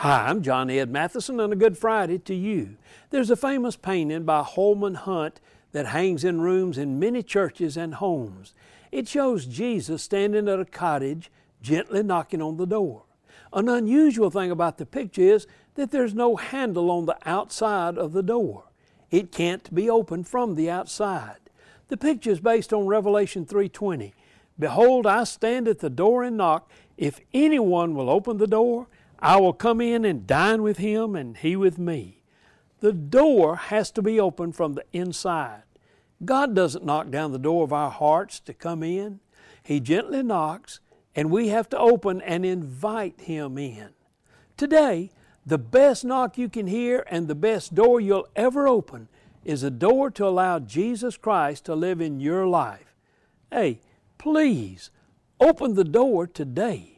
Hi, I'm John Ed Mathison, and a good Friday to you. There's a famous painting by Holman Hunt that hangs in rooms in many churches and homes. It shows Jesus standing at a cottage, gently knocking on the door. An unusual thing about the picture is that there's no handle on the outside of the door. It can't be opened from the outside. The picture is based on Revelation 3:20. Behold, I stand at the door and knock. If anyone will open the door, I will come in and dine with him and he with me. The door has to be open from the inside. God doesn't knock down the door of our hearts to come in. He gently knocks, and we have to open and invite Him in. Today, the best knock you can hear and the best door you'll ever open is a door to allow Jesus Christ to live in your life. Hey, please open the door today.